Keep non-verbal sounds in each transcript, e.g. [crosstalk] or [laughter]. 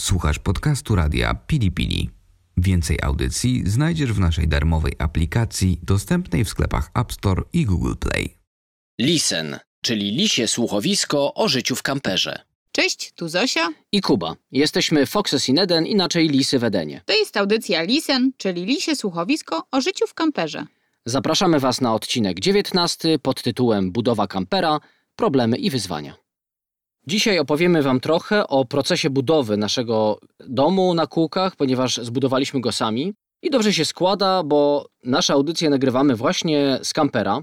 Słuchasz podcastu radia Pili Pili. Więcej audycji znajdziesz w naszej darmowej aplikacji dostępnej w sklepach App Store i Google Play. Lisen, czyli lisie słuchowisko o życiu w kamperze. Cześć, tu Zosia. I Kuba. Jesteśmy Foxes in Eden, inaczej Lisy w Edenie. To jest audycja Lisen, czyli lisie słuchowisko o życiu w kamperze. Zapraszamy Was na odcinek 19 pod tytułem Budowa kampera, problemy i wyzwania. Dzisiaj opowiemy Wam trochę o procesie budowy naszego domu na kółkach, ponieważ zbudowaliśmy go sami. I dobrze się składa, bo nasze audycje nagrywamy właśnie z kampera.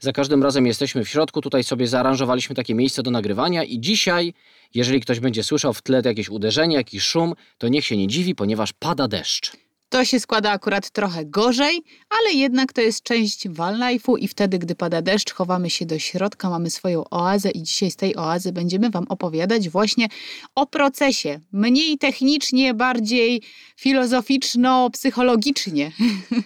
Za każdym razem jesteśmy w środku, tutaj sobie zaaranżowaliśmy takie miejsce do nagrywania i dzisiaj, jeżeli ktoś będzie słyszał w tle jakieś uderzenie, jakiś szum, to niech się nie dziwi, ponieważ pada deszcz. To się składa akurat trochę gorzej, ale jednak to jest część van life'u i wtedy, gdy pada deszcz, chowamy się do środka, mamy swoją oazę i dzisiaj z tej oazy będziemy Wam opowiadać właśnie o procesie. Mniej technicznie, bardziej filozoficzno-psychologicznie.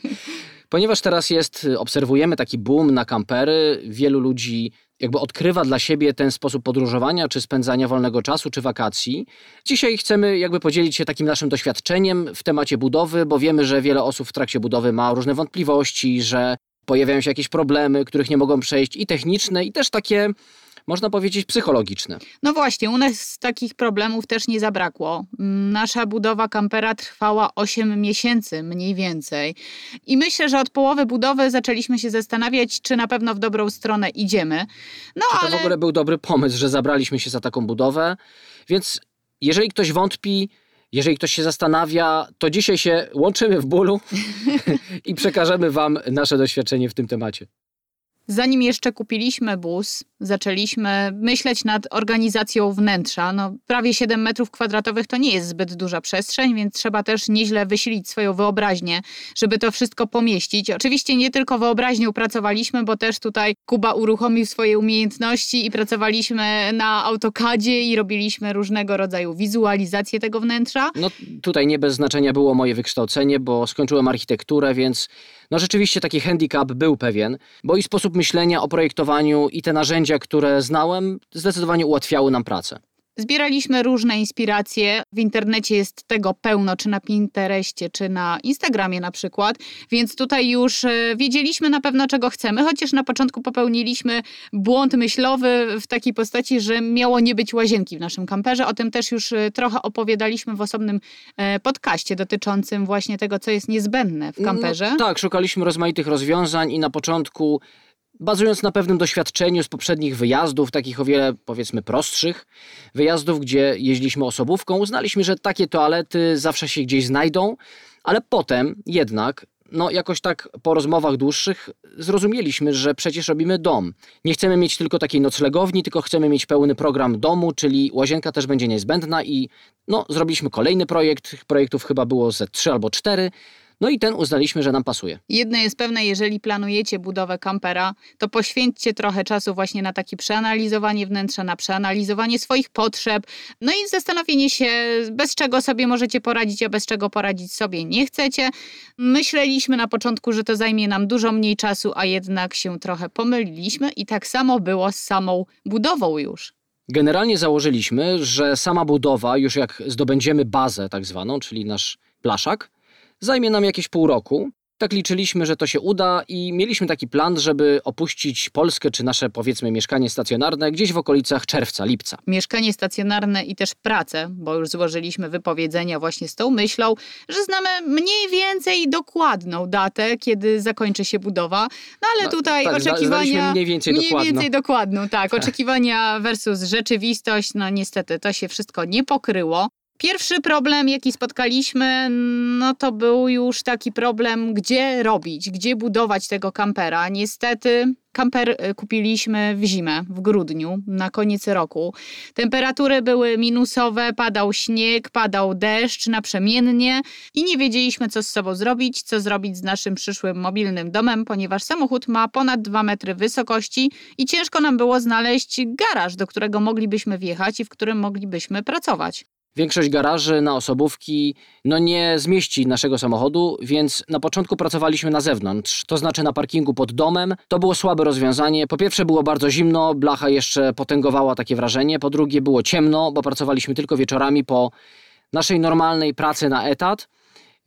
[laughs] Ponieważ teraz jest, obserwujemy taki boom na kampery, wielu ludzi jakby odkrywa dla siebie ten sposób podróżowania, czy spędzania wolnego czasu, czy wakacji. Dzisiaj chcemy jakby podzielić się takim naszym doświadczeniem w temacie budowy, bo wiemy, że wiele osób w trakcie budowy ma różne wątpliwości, że pojawiają się jakieś problemy, których nie mogą przejść i techniczne, i też takie można powiedzieć, psychologiczne. No właśnie, u nas takich problemów też nie zabrakło. Nasza budowa kampera trwała 8 miesięcy mniej więcej. I myślę, że od połowy budowy zaczęliśmy się zastanawiać, czy na pewno w dobrą stronę idziemy. No, czy to ale... w ogóle był dobry pomysł, że zabraliśmy się za taką budowę? Więc jeżeli ktoś wątpi, jeżeli ktoś się zastanawia, to dzisiaj się łączymy w bólu [laughs] i przekażemy Wam nasze doświadczenie w tym temacie. Zanim jeszcze kupiliśmy bus, zaczęliśmy myśleć nad organizacją wnętrza. No, prawie 7 metrów kwadratowych to nie jest zbyt duża przestrzeń, więc trzeba też nieźle wysilić swoją wyobraźnię, żeby to wszystko pomieścić. Oczywiście nie tylko wyobraźnią pracowaliśmy, bo też tutaj Kuba uruchomił swoje umiejętności i pracowaliśmy na AutoCADzie i robiliśmy różnego rodzaju wizualizację tego wnętrza. No tutaj nie bez znaczenia było moje wykształcenie, bo skończyłem architekturę, więc no rzeczywiście taki handicap był pewien, bo i sposób myślenia o projektowaniu i te narzędzia, które znałem, zdecydowanie ułatwiały nam pracę. Zbieraliśmy różne inspiracje. W internecie jest tego pełno, czy na Pinterestie, czy na Instagramie na przykład. Więc tutaj już e, wiedzieliśmy na pewno, czego chcemy, chociaż na początku popełniliśmy błąd myślowy w takiej postaci, że miało nie być łazienki w naszym kamperze. O tym też już e, trochę opowiadaliśmy w osobnym e, podcaście dotyczącym właśnie tego, co jest niezbędne w kamperze. No, tak, szukaliśmy rozmaitych rozwiązań i na początku bazując na pewnym doświadczeniu z poprzednich wyjazdów, takich o wiele powiedzmy prostszych wyjazdów, gdzie jeździliśmy osobówką, uznaliśmy, że takie toalety zawsze się gdzieś znajdą, ale potem jednak no jakoś tak po rozmowach dłuższych zrozumieliśmy, że przecież robimy dom. Nie chcemy mieć tylko takiej noclegowni, tylko chcemy mieć pełny program domu, czyli łazienka też będzie niezbędna i no zrobiliśmy kolejny projekt, projektów chyba było ze trzy albo cztery, no i ten uznaliśmy, że nam pasuje. Jedno jest pewne, jeżeli planujecie budowę kampera, to poświęćcie trochę czasu właśnie na takie przeanalizowanie wnętrza, na przeanalizowanie swoich potrzeb, no i zastanowienie się, bez czego sobie możecie poradzić, a bez czego poradzić sobie nie chcecie. Myśleliśmy na początku, że to zajmie nam dużo mniej czasu, a jednak się trochę pomyliliśmy i tak samo było z samą budową już. Generalnie założyliśmy, że sama budowa, już jak zdobędziemy bazę tak zwaną, czyli nasz blaszak, Zajmie nam jakieś pół roku. Tak liczyliśmy, że to się uda i mieliśmy taki plan, żeby opuścić Polskę czy nasze powiedzmy mieszkanie stacjonarne gdzieś w okolicach czerwca, lipca. Mieszkanie stacjonarne i też pracę, bo już złożyliśmy wypowiedzenia właśnie z tą myślą, że znamy mniej więcej dokładną datę, kiedy zakończy się budowa. No ale no, tutaj tak, oczekiwania mniej więcej mniej. Więcej dokładną, tak. [laughs] Oczekiwania versus rzeczywistość, no niestety to się wszystko nie pokryło. Pierwszy problem, jaki spotkaliśmy, no to był już taki problem, gdzie robić, gdzie budować tego kampera. Niestety kamper y, kupiliśmy w zimę, w grudniu, na koniec roku. Temperatury były minusowe, padał śnieg, padał deszcz naprzemiennie i nie wiedzieliśmy, co z sobą zrobić, co zrobić z naszym przyszłym mobilnym domem, ponieważ samochód ma ponad 2 metry wysokości i ciężko nam było znaleźć garaż, do którego moglibyśmy wjechać i w którym moglibyśmy pracować. Większość garaży na osobówki no nie zmieści naszego samochodu, więc na początku pracowaliśmy na zewnątrz, to znaczy na parkingu pod domem. To było słabe rozwiązanie. Po pierwsze było bardzo zimno, blacha jeszcze potęgowała takie wrażenie. Po drugie było ciemno, bo pracowaliśmy tylko wieczorami po naszej normalnej pracy na etat.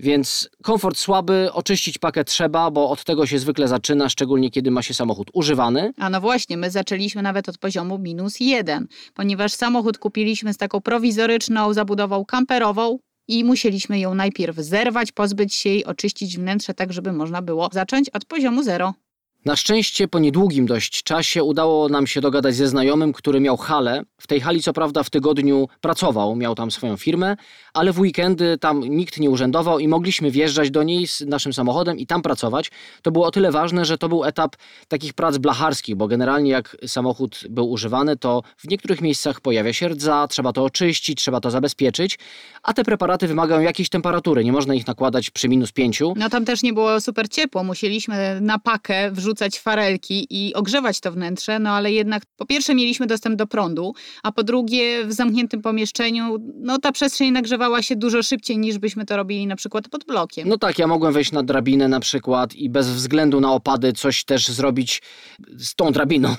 Więc komfort słaby, oczyścić pakę trzeba, bo od tego się zwykle zaczyna, szczególnie kiedy ma się samochód używany. A no właśnie, my zaczęliśmy nawet od poziomu minus jeden, ponieważ samochód kupiliśmy z taką prowizoryczną zabudową kamperową, i musieliśmy ją najpierw zerwać, pozbyć się jej, oczyścić wnętrze, tak żeby można było zacząć od poziomu zero. Na szczęście po niedługim dość czasie udało nam się dogadać ze znajomym, który miał halę. W tej hali co prawda w tygodniu pracował, miał tam swoją firmę, ale w weekendy tam nikt nie urzędował i mogliśmy wjeżdżać do niej z naszym samochodem i tam pracować. To było o tyle ważne, że to był etap takich prac blacharskich, bo generalnie jak samochód był używany, to w niektórych miejscach pojawia się rdza, trzeba to oczyścić, trzeba to zabezpieczyć, a te preparaty wymagają jakiejś temperatury, nie można ich nakładać przy minus pięciu. No tam też nie było super ciepło, musieliśmy na pakę wrzucić wrzucać farelki i ogrzewać to wnętrze, no ale jednak po pierwsze mieliśmy dostęp do prądu, a po drugie w zamkniętym pomieszczeniu, no ta przestrzeń nagrzewała się dużo szybciej niż byśmy to robili na przykład pod blokiem. No tak, ja mogłem wejść na drabinę na przykład i bez względu na opady coś też zrobić z tą drabiną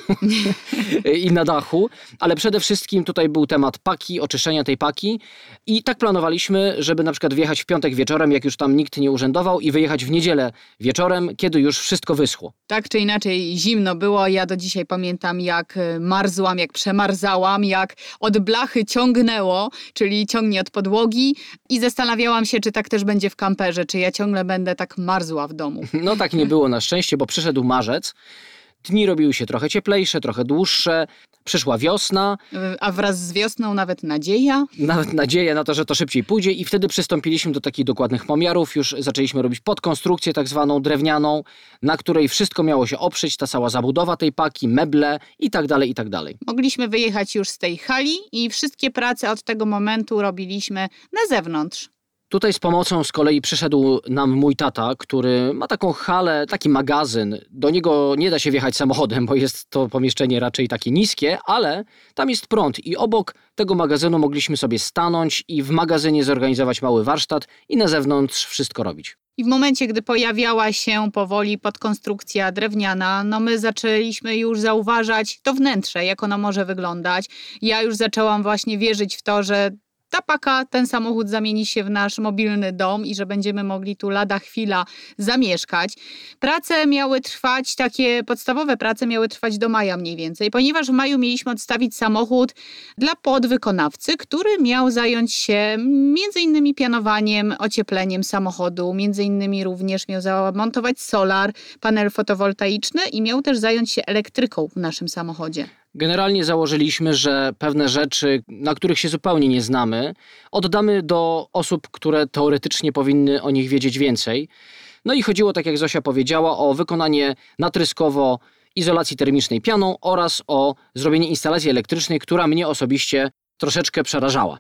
[laughs] i na dachu, ale przede wszystkim tutaj był temat paki, oczyszczenia tej paki i tak planowaliśmy, żeby na przykład wjechać w piątek wieczorem, jak już tam nikt nie urzędował i wyjechać w niedzielę wieczorem, kiedy już wszystko wyschło. Tak czy inaczej zimno było. Ja do dzisiaj pamiętam, jak e, marzłam, jak przemarzałam, jak od blachy ciągnęło, czyli ciągnie od podłogi i zastanawiałam się, czy tak też będzie w kamperze, czy ja ciągle będę tak marzła w domu. No tak nie było na szczęście, bo przyszedł marzec. Dni robiły się trochę cieplejsze, trochę dłuższe. Przyszła wiosna. A wraz z wiosną nawet nadzieja. Nawet nadzieja na to, że to szybciej pójdzie i wtedy przystąpiliśmy do takich dokładnych pomiarów. Już zaczęliśmy robić podkonstrukcję tak zwaną drewnianą, na której wszystko miało się oprzeć, ta cała zabudowa tej paki, meble i tak dalej, i tak dalej. Mogliśmy wyjechać już z tej hali i wszystkie prace od tego momentu robiliśmy na zewnątrz. Tutaj z pomocą z kolei przyszedł nam mój tata, który ma taką halę, taki magazyn. Do niego nie da się wjechać samochodem, bo jest to pomieszczenie raczej takie niskie, ale tam jest prąd i obok tego magazynu mogliśmy sobie stanąć i w magazynie zorganizować mały warsztat i na zewnątrz wszystko robić. I w momencie, gdy pojawiała się powoli podkonstrukcja drewniana, no my zaczęliśmy już zauważać to wnętrze, jak ono może wyglądać. Ja już zaczęłam właśnie wierzyć w to, że ta paka, ten samochód zamieni się w nasz mobilny dom i że będziemy mogli tu lada chwila zamieszkać. Prace miały trwać, takie podstawowe prace miały trwać do maja mniej więcej, ponieważ w maju mieliśmy odstawić samochód dla podwykonawcy, który miał zająć się między innymi pianowaniem, ociepleniem samochodu, między innymi również miał zamontować solar, panel fotowoltaiczny i miał też zająć się elektryką w naszym samochodzie. Generalnie założyliśmy, że pewne rzeczy, na których się zupełnie nie znamy, oddamy do osób, które teoretycznie powinny o nich wiedzieć więcej. No i chodziło, tak jak Zosia powiedziała, o wykonanie natryskowo izolacji termicznej pianą oraz o zrobienie instalacji elektrycznej, która mnie osobiście troszeczkę przerażała.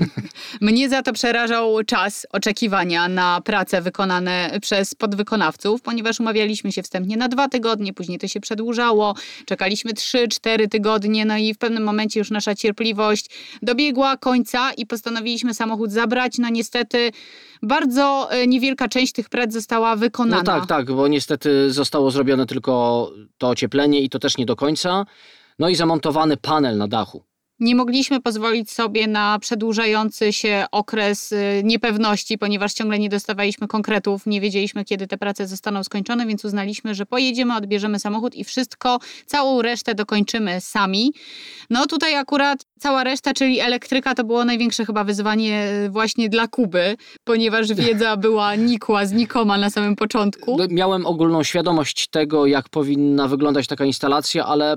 [laughs] Mnie za to przerażał czas oczekiwania na prace wykonane przez podwykonawców, ponieważ umawialiśmy się wstępnie na dwa tygodnie, później to się przedłużało, czekaliśmy trzy, cztery tygodnie, no i w pewnym momencie już nasza cierpliwość dobiegła końca i postanowiliśmy samochód zabrać. No niestety bardzo e, niewielka część tych prac została wykonana. No tak, tak, bo niestety zostało zrobione tylko to ocieplenie i to też nie do końca. No i zamontowany panel na dachu. Nie mogliśmy pozwolić sobie na przedłużający się okres y, niepewności, ponieważ ciągle nie dostawaliśmy konkretów, nie wiedzieliśmy, kiedy te prace zostaną skończone, więc uznaliśmy, że pojedziemy, odbierzemy samochód i wszystko, całą resztę dokończymy sami. No tutaj akurat cała reszta, czyli elektryka, to było największe chyba wyzwanie y, właśnie dla Kuby, ponieważ wiedza [laughs] była nikła, znikoma na samym początku. No, miałem ogólną świadomość tego, jak powinna wyglądać taka instalacja, ale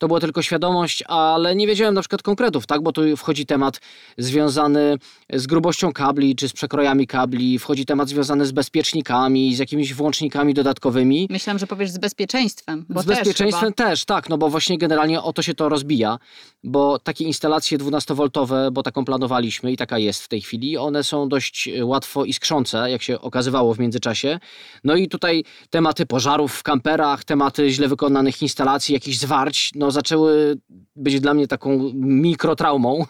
to była tylko świadomość, ale nie wiedziałem na przykład konkretów, tak? Bo tu wchodzi temat związany z grubością kabli, czy z przekrojami kabli, wchodzi temat związany z bezpiecznikami, z jakimiś włącznikami dodatkowymi. Myślałam, że powiesz z bezpieczeństwem. z bezpieczeństwem też, też, tak, no bo właśnie generalnie o to się to rozbija, bo takie instalacje 12V, bo taką planowaliśmy i taka jest w tej chwili, one są dość łatwo iskrzące, jak się okazywało w międzyczasie. No i tutaj tematy pożarów w kamperach, tematy źle wykonanych instalacji, jakichś zwarć, no zaczęły być dla mnie taką mikrotraumą.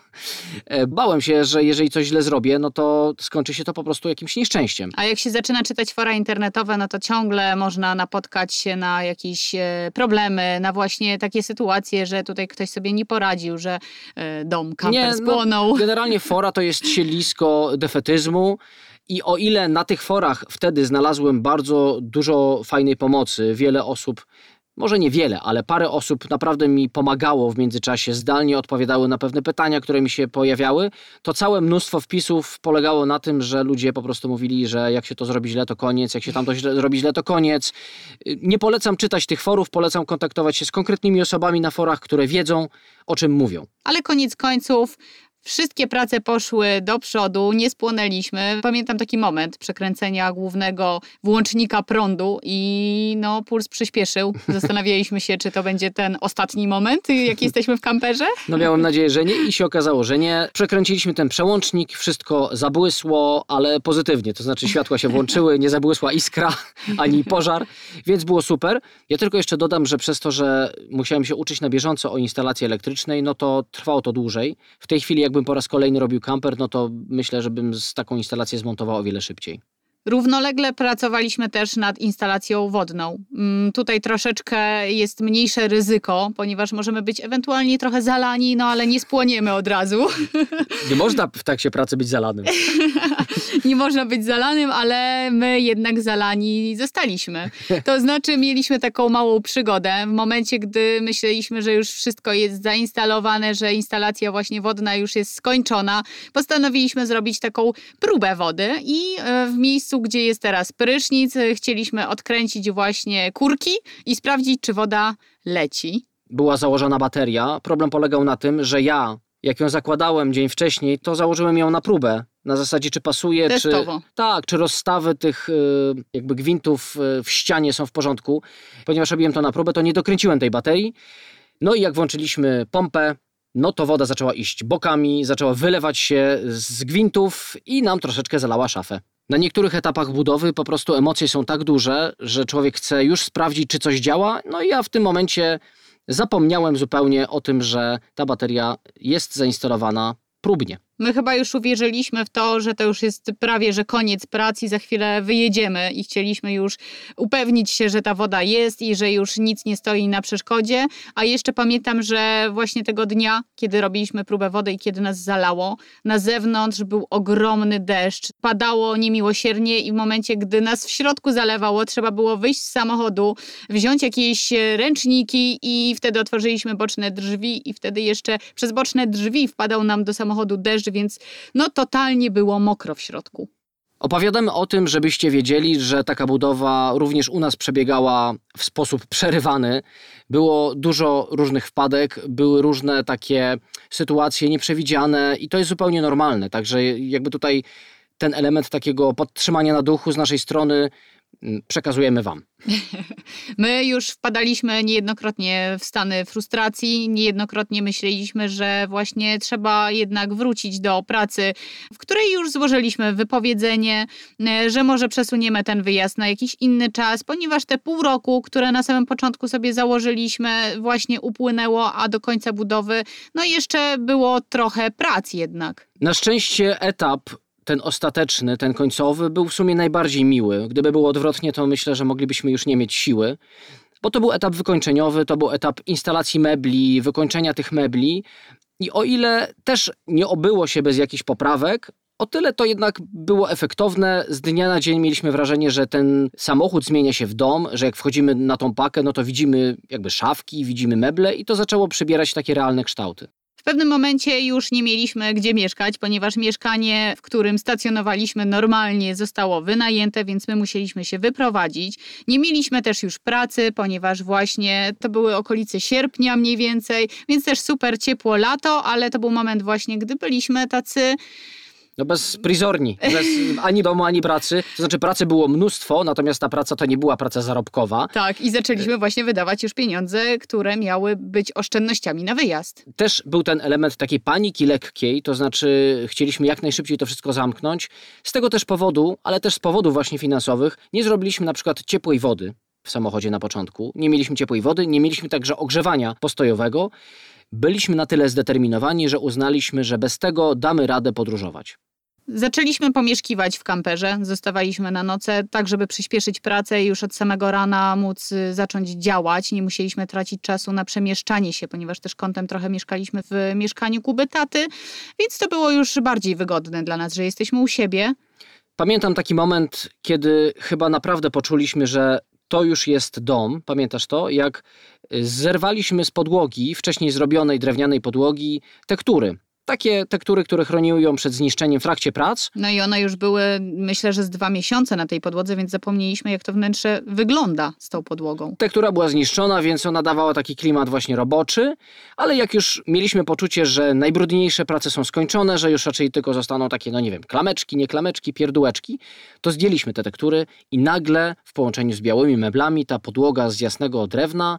E, bałem się, że jeżeli coś źle zrobię, no to skończy się to po prostu jakimś nieszczęściem. A jak się zaczyna czytać fora internetowe, no to ciągle można napotkać się na jakieś e, problemy, na właśnie takie sytuacje, że tutaj ktoś sobie nie poradził, że e, dom kamper Nie, spłonął. No, [laughs] generalnie fora to jest siedlisko defetyzmu. I o ile na tych forach wtedy znalazłem bardzo dużo fajnej pomocy, wiele osób, może niewiele, ale parę osób naprawdę mi pomagało w międzyczasie, zdalnie odpowiadały na pewne pytania, które mi się pojawiały, to całe mnóstwo wpisów polegało na tym, że ludzie po prostu mówili, że jak się to zrobi źle, to koniec, jak się tam to źle, zrobi źle, to koniec. Nie polecam czytać tych forów, polecam kontaktować się z konkretnymi osobami na forach, które wiedzą, o czym mówią. Ale koniec końców Wszystkie prace poszły do przodu, nie spłonęliśmy. Pamiętam taki moment przekręcenia głównego włącznika prądu i no, puls przyspieszył. [laughs] Zastanawialiśmy się, czy to będzie ten ostatni moment, jak jesteśmy w kamperze. No miałem nadzieję, że nie i się okazało, że nie. Przekręciliśmy ten przełącznik, wszystko zabłysło, ale pozytywnie, to znaczy światła się włączyły, nie zabłysła iskra [laughs] ani pożar, więc było super. Ja tylko jeszcze dodam, że przez to, że musiałem się uczyć na bieżąco o instalacji elektrycznej, no to trwało to dłużej. W tej chwili jakbym po raz kolejny robił kamper, no to myślę, że bym z taką instalację zmontował o wiele szybciej. Równolegle pracowaliśmy też nad instalacją wodną. Mm, tutaj troszeczkę jest mniejsze ryzyko, ponieważ możemy być ewentualnie trochę zalani, no ale nie spłoniemy od razu. [laughs] Nie można w trakcie pracy być zalanym. [laughs] nie można być zalanym, ale my jednak zalani zostaliśmy. To znaczy mieliśmy taką małą przygodę. W momencie, gdy myśleliśmy, że już wszystko jest zainstalowane, że instalacja właśnie wodna już jest skończona, postanowiliśmy zrobić taką próbę wody i e, w miejscu miejscu, gdzie jest teraz prysznic, chcieliśmy odkręcić właśnie kurki i sprawdzić, czy woda leci. Była założona bateria. Problem polegał na tym, że ja, jak ją zakładałem dzień wcześniej, to założyłem ją na próbę. Na zasadzie, czy pasuje, Testowo. czy. Tak, czy rozstawy tych y, jakby gwintów y, w ścianie są w porządku. Ponieważ robiłem to na próbę, to nie dokręciłem tej baterii. No i jak włączyliśmy pompę, no to woda zaczęła iść bokami, zaczęła wylewać się z gwintów i nam troszeczkę zalała szafę. Na niektórych etapach budowy po prostu emocje są tak duże, że człowiek chce już sprawdzić, czy coś działa. No i ja w tym momencie zapomniałem zupełnie o tym, że ta bateria jest zainstalowana próbnie. My chyba już uwierzyliśmy w to, że to już jest prawie, że koniec pracy, za chwilę wyjedziemy i chcieliśmy już upewnić się, że ta woda jest i że już nic nie stoi na przeszkodzie. A jeszcze pamiętam, że właśnie tego dnia, kiedy robiliśmy próbę wody i kiedy nas zalało, na zewnątrz był ogromny deszcz. Padało niemiłosiernie i w momencie, gdy nas w środku zalewało, trzeba było wyjść z samochodu, wziąć jakieś ręczniki i wtedy otworzyliśmy boczne drzwi i wtedy jeszcze przez boczne drzwi wpadał nam do samochodu deszcz, więc no totalnie było mokro w środku. Opowiadamy o tym, żebyście wiedzieli, że taka budowa również u nas przebiegała w sposób przerywany. Było dużo różnych wpadek, były różne takie sytuacje nieprzewidziane i to jest zupełnie normalne. Także jakby tutaj ten element takiego podtrzymania na duchu z naszej strony przekazujemy Wam. [laughs] My już wpadaliśmy niejednokrotnie w stany frustracji, niejednokrotnie myśleliśmy, że właśnie trzeba jednak wrócić do pracy, w której już złożyliśmy wypowiedzenie, e, że może przesuniemy ten wyjazd na jakiś inny czas, ponieważ te pół roku, które na samym początku sobie założyliśmy, właśnie upłynęło, a do końca budowy, no jeszcze było trochę prac jednak. Na szczęście etap ten ostateczny, ten końcowy był w sumie najbardziej miły. Gdyby było odwrotnie, to myślę, że moglibyśmy już nie mieć siły. Bo to był etap wykończeniowy, to był etap instalacji mebli, wykończenia tych mebli. I o ile też nie obyło się bez jakichś poprawek, o tyle to jednak było efektowne. Z dnia na dzień mieliśmy wrażenie, że ten samochód zmienia się w dom, że jak wchodzimy na tą pakę, no to widzimy jakby szafki, widzimy meble i to zaczęło przybierać takie realne kształty. W pewnym momencie już nie mieliśmy gdzie mieszkać, ponieważ mieszkanie, w którym stacjonowaliśmy normalnie, zostało wynajęte, więc my musieliśmy się wyprowadzić. Nie mieliśmy też już pracy, ponieważ właśnie to były okolice sierpnia mniej więcej, więc też super ciepło lato, ale to był moment właśnie, gdy byliśmy tacy no bez prizorni, bez ani domu, ani pracy. To znaczy pracy było mnóstwo, natomiast ta praca to nie była praca zarobkowa. Tak, i zaczęliśmy właśnie wydawać już pieniądze, które miały być oszczędnościami na wyjazd. Też był ten element takiej paniki lekkiej, to znaczy chcieliśmy jak najszybciej to wszystko zamknąć. Z tego też powodu, ale też z powodów właśnie finansowych, nie zrobiliśmy na przykład ciepłej wody w samochodzie na początku. Nie mieliśmy ciepłej wody, nie mieliśmy także ogrzewania postojowego. Byliśmy na tyle zdeterminowani, że uznaliśmy, że bez tego damy radę podróżować. Zaczęliśmy pomieszkiwać w kamperze, zostawaliśmy na noce, tak żeby przyspieszyć pracę i już od samego rana móc y, zacząć działać. Nie musieliśmy tracić czasu na przemieszczanie się, ponieważ też kątem trochę mieszkaliśmy w mieszkaniu Kuby Taty, więc to było już bardziej wygodne dla nas, że jesteśmy u siebie. Pamiętam taki moment, kiedy chyba naprawdę poczuliśmy, że to już jest dom. Pamiętasz to? Jak zerwaliśmy z podłogi, wcześniej zrobionej drewnianej podłogi, tektury takie tektury, które chroniły ją przed zniszczeniem w trakcie prac. No i one już były, myślę, że z dwa miesiące na tej podłodze, więc zapomnieliśmy, jak to wnętrze wygląda z tą podłogą. Tektura była zniszczona, więc ona dawała taki klimat właśnie roboczy, ale jak już mieliśmy poczucie, że najbrudniejsze prace są skończone, że już raczej tylko zostaną takie, no nie wiem, klameczki, nie klameczki, pierdółeczki, to zdjęliśmy te tektury i nagle w połączeniu z białymi meblami ta podłoga z jasnego drewna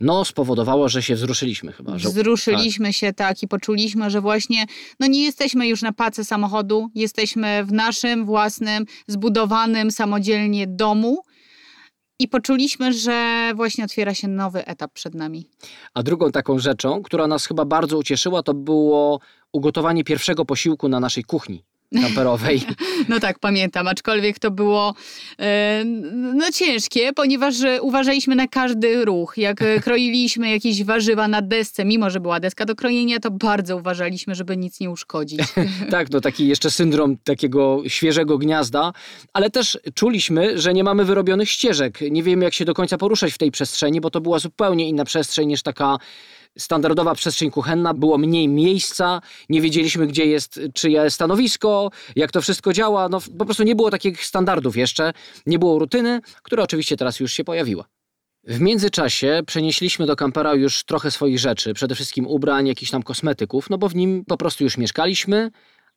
no, spowodowało, że się wzruszyliśmy chyba. Że... Wzruszyliśmy tak. się tak i poczuliśmy, że właśnie no nie jesteśmy już na pace samochodu, jesteśmy w naszym własnym, zbudowanym samodzielnie domu. I poczuliśmy, że właśnie otwiera się nowy etap przed nami. A drugą taką rzeczą, która nas chyba bardzo ucieszyła, to było ugotowanie pierwszego posiłku na naszej kuchni kamperowej. [laughs] No tak, pamiętam, aczkolwiek to było e, no ciężkie, ponieważ uważaliśmy na każdy ruch. Jak kroiliśmy jakieś warzywa na desce, mimo że była deska do krojenia, to bardzo uważaliśmy, żeby nic nie uszkodzić. [laughs] tak, no taki jeszcze syndrom takiego świeżego gniazda, ale też czuliśmy, że nie mamy wyrobionych ścieżek. Nie wiemy, jak się do końca poruszać w tej przestrzeni, bo to była zupełnie inna przestrzeń niż taka standardowa przestrzeń kuchenna, było mniej miejsca, nie wiedzieliśmy, gdzie jest czyje stanowisko, jak to wszystko działa. No, po prostu nie było takich standardów jeszcze, nie było rutyny, która oczywiście teraz już się pojawiła. W międzyczasie przenieśliśmy do kampera już trochę swoich rzeczy, przede wszystkim ubrań, jakichś tam kosmetyków, no bo w nim po prostu już mieszkaliśmy,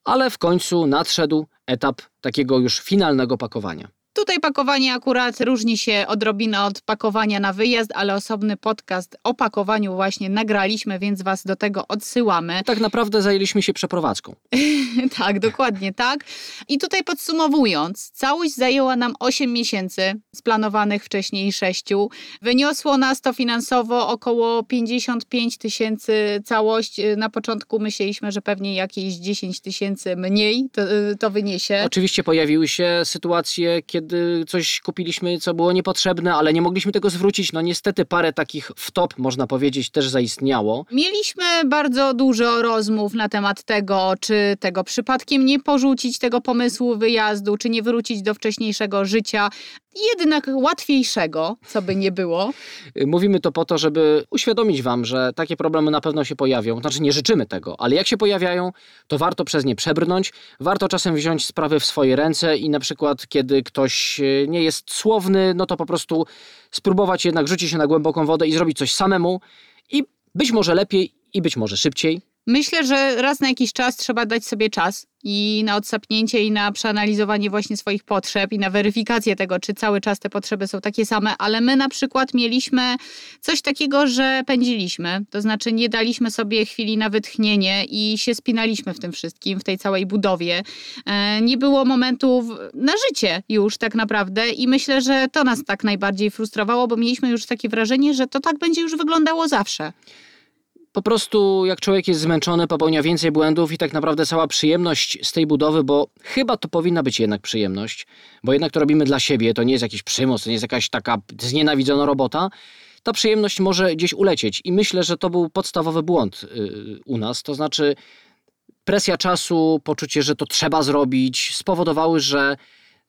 ale w końcu nadszedł etap takiego już finalnego pakowania. Tutaj pakowanie akurat różni się odrobinę od pakowania na wyjazd, ale osobny podcast o pakowaniu właśnie nagraliśmy, więc Was do tego odsyłamy. Tak naprawdę zajęliśmy się przeprowadzką. [laughs] tak, dokładnie tak. I tutaj podsumowując, całość zajęła nam 8 miesięcy z planowanych wcześniej 6. Wyniosło nas to finansowo około 55 tysięcy całość. Na początku myśleliśmy, że pewnie jakieś 10 tysięcy mniej to, to wyniesie. Oczywiście pojawiły się sytuacje, kiedy kiedy coś kupiliśmy, co było niepotrzebne, ale nie mogliśmy tego zwrócić. No niestety parę takich wtop, można powiedzieć, też zaistniało. Mieliśmy bardzo dużo rozmów na temat tego, czy tego przypadkiem nie porzucić tego pomysłu wyjazdu, czy nie wrócić do wcześniejszego życia, jednak łatwiejszego, co by nie było. Mówimy to po to, żeby uświadomić Wam, że takie problemy na pewno się pojawią. Znaczy, nie życzymy tego, ale jak się pojawiają, to warto przez nie przebrnąć. Warto czasem wziąć sprawy w swoje ręce i na przykład, kiedy ktoś e, nie jest słowny, no to po prostu spróbować jednak rzucić się na głęboką wodę i zrobić coś samemu. I być może lepiej, i być może szybciej. Myślę, że raz na jakiś czas trzeba dać sobie czas i na odsapnięcie i na przeanalizowanie właśnie swoich potrzeb i na weryfikację tego, czy cały czas te potrzeby są takie same, ale my na przykład mieliśmy coś takiego, że pędziliśmy, to znaczy nie daliśmy sobie chwili na wytchnienie i się spinaliśmy w tym wszystkim, w tej całej budowie. E, nie było momentów na życie już tak naprawdę i myślę, że to nas tak najbardziej frustrowało, bo mieliśmy już takie wrażenie, że to tak będzie już wyglądało zawsze po prostu jak człowiek jest zmęczony, popełnia więcej błędów i tak naprawdę cała przyjemność z tej budowy, bo chyba to powinna być jednak przyjemność, bo jednak to robimy dla siebie, to nie jest jakiś przymus, to nie jest jakaś taka znienawidzona robota, ta przyjemność może gdzieś ulecieć i myślę, że to był podstawowy błąd yy, u nas, to znaczy presja czasu, poczucie, że to trzeba zrobić, spowodowały, że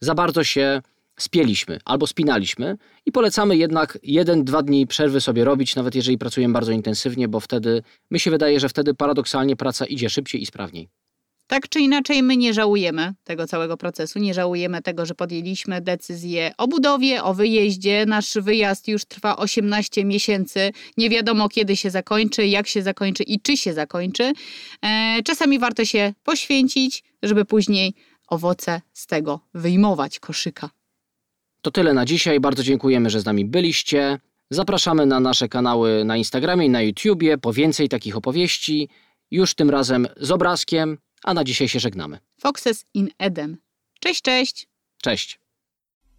za bardzo się spieliśmy albo spinaliśmy i polecamy jednak jeden, dwa dni przerwy sobie robić, nawet jeżeli pracujemy bardzo intensywnie, bo wtedy, mi się wydaje, że wtedy paradoksalnie praca idzie szybciej i sprawniej. Tak czy inaczej, my nie żałujemy tego całego procesu, nie żałujemy tego, że podjęliśmy decyzję o budowie, o wyjeździe. Nasz wyjazd już trwa 18 miesięcy. Nie wiadomo, kiedy się zakończy, jak się zakończy i czy się zakończy. E, czasami warto się poświęcić, żeby później owoce z tego wyjmować koszyka. To tyle na dzisiaj. Bardzo dziękujemy, że z nami byliście. Zapraszamy na nasze kanały na Instagramie i na YouTubie po więcej takich opowieści. Już tym razem z obrazkiem, a na dzisiaj się żegnamy. Foxes in Eden. Cześć, cześć. Cześć.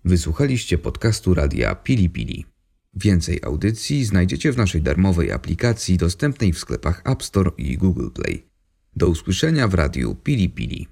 Wysłuchaliście podcastu radia Pili Pili. Więcej audycji znajdziecie w naszej darmowej aplikacji dostępnej w sklepach App Store i Google Play. Do usłyszenia w radiu Pili Pili.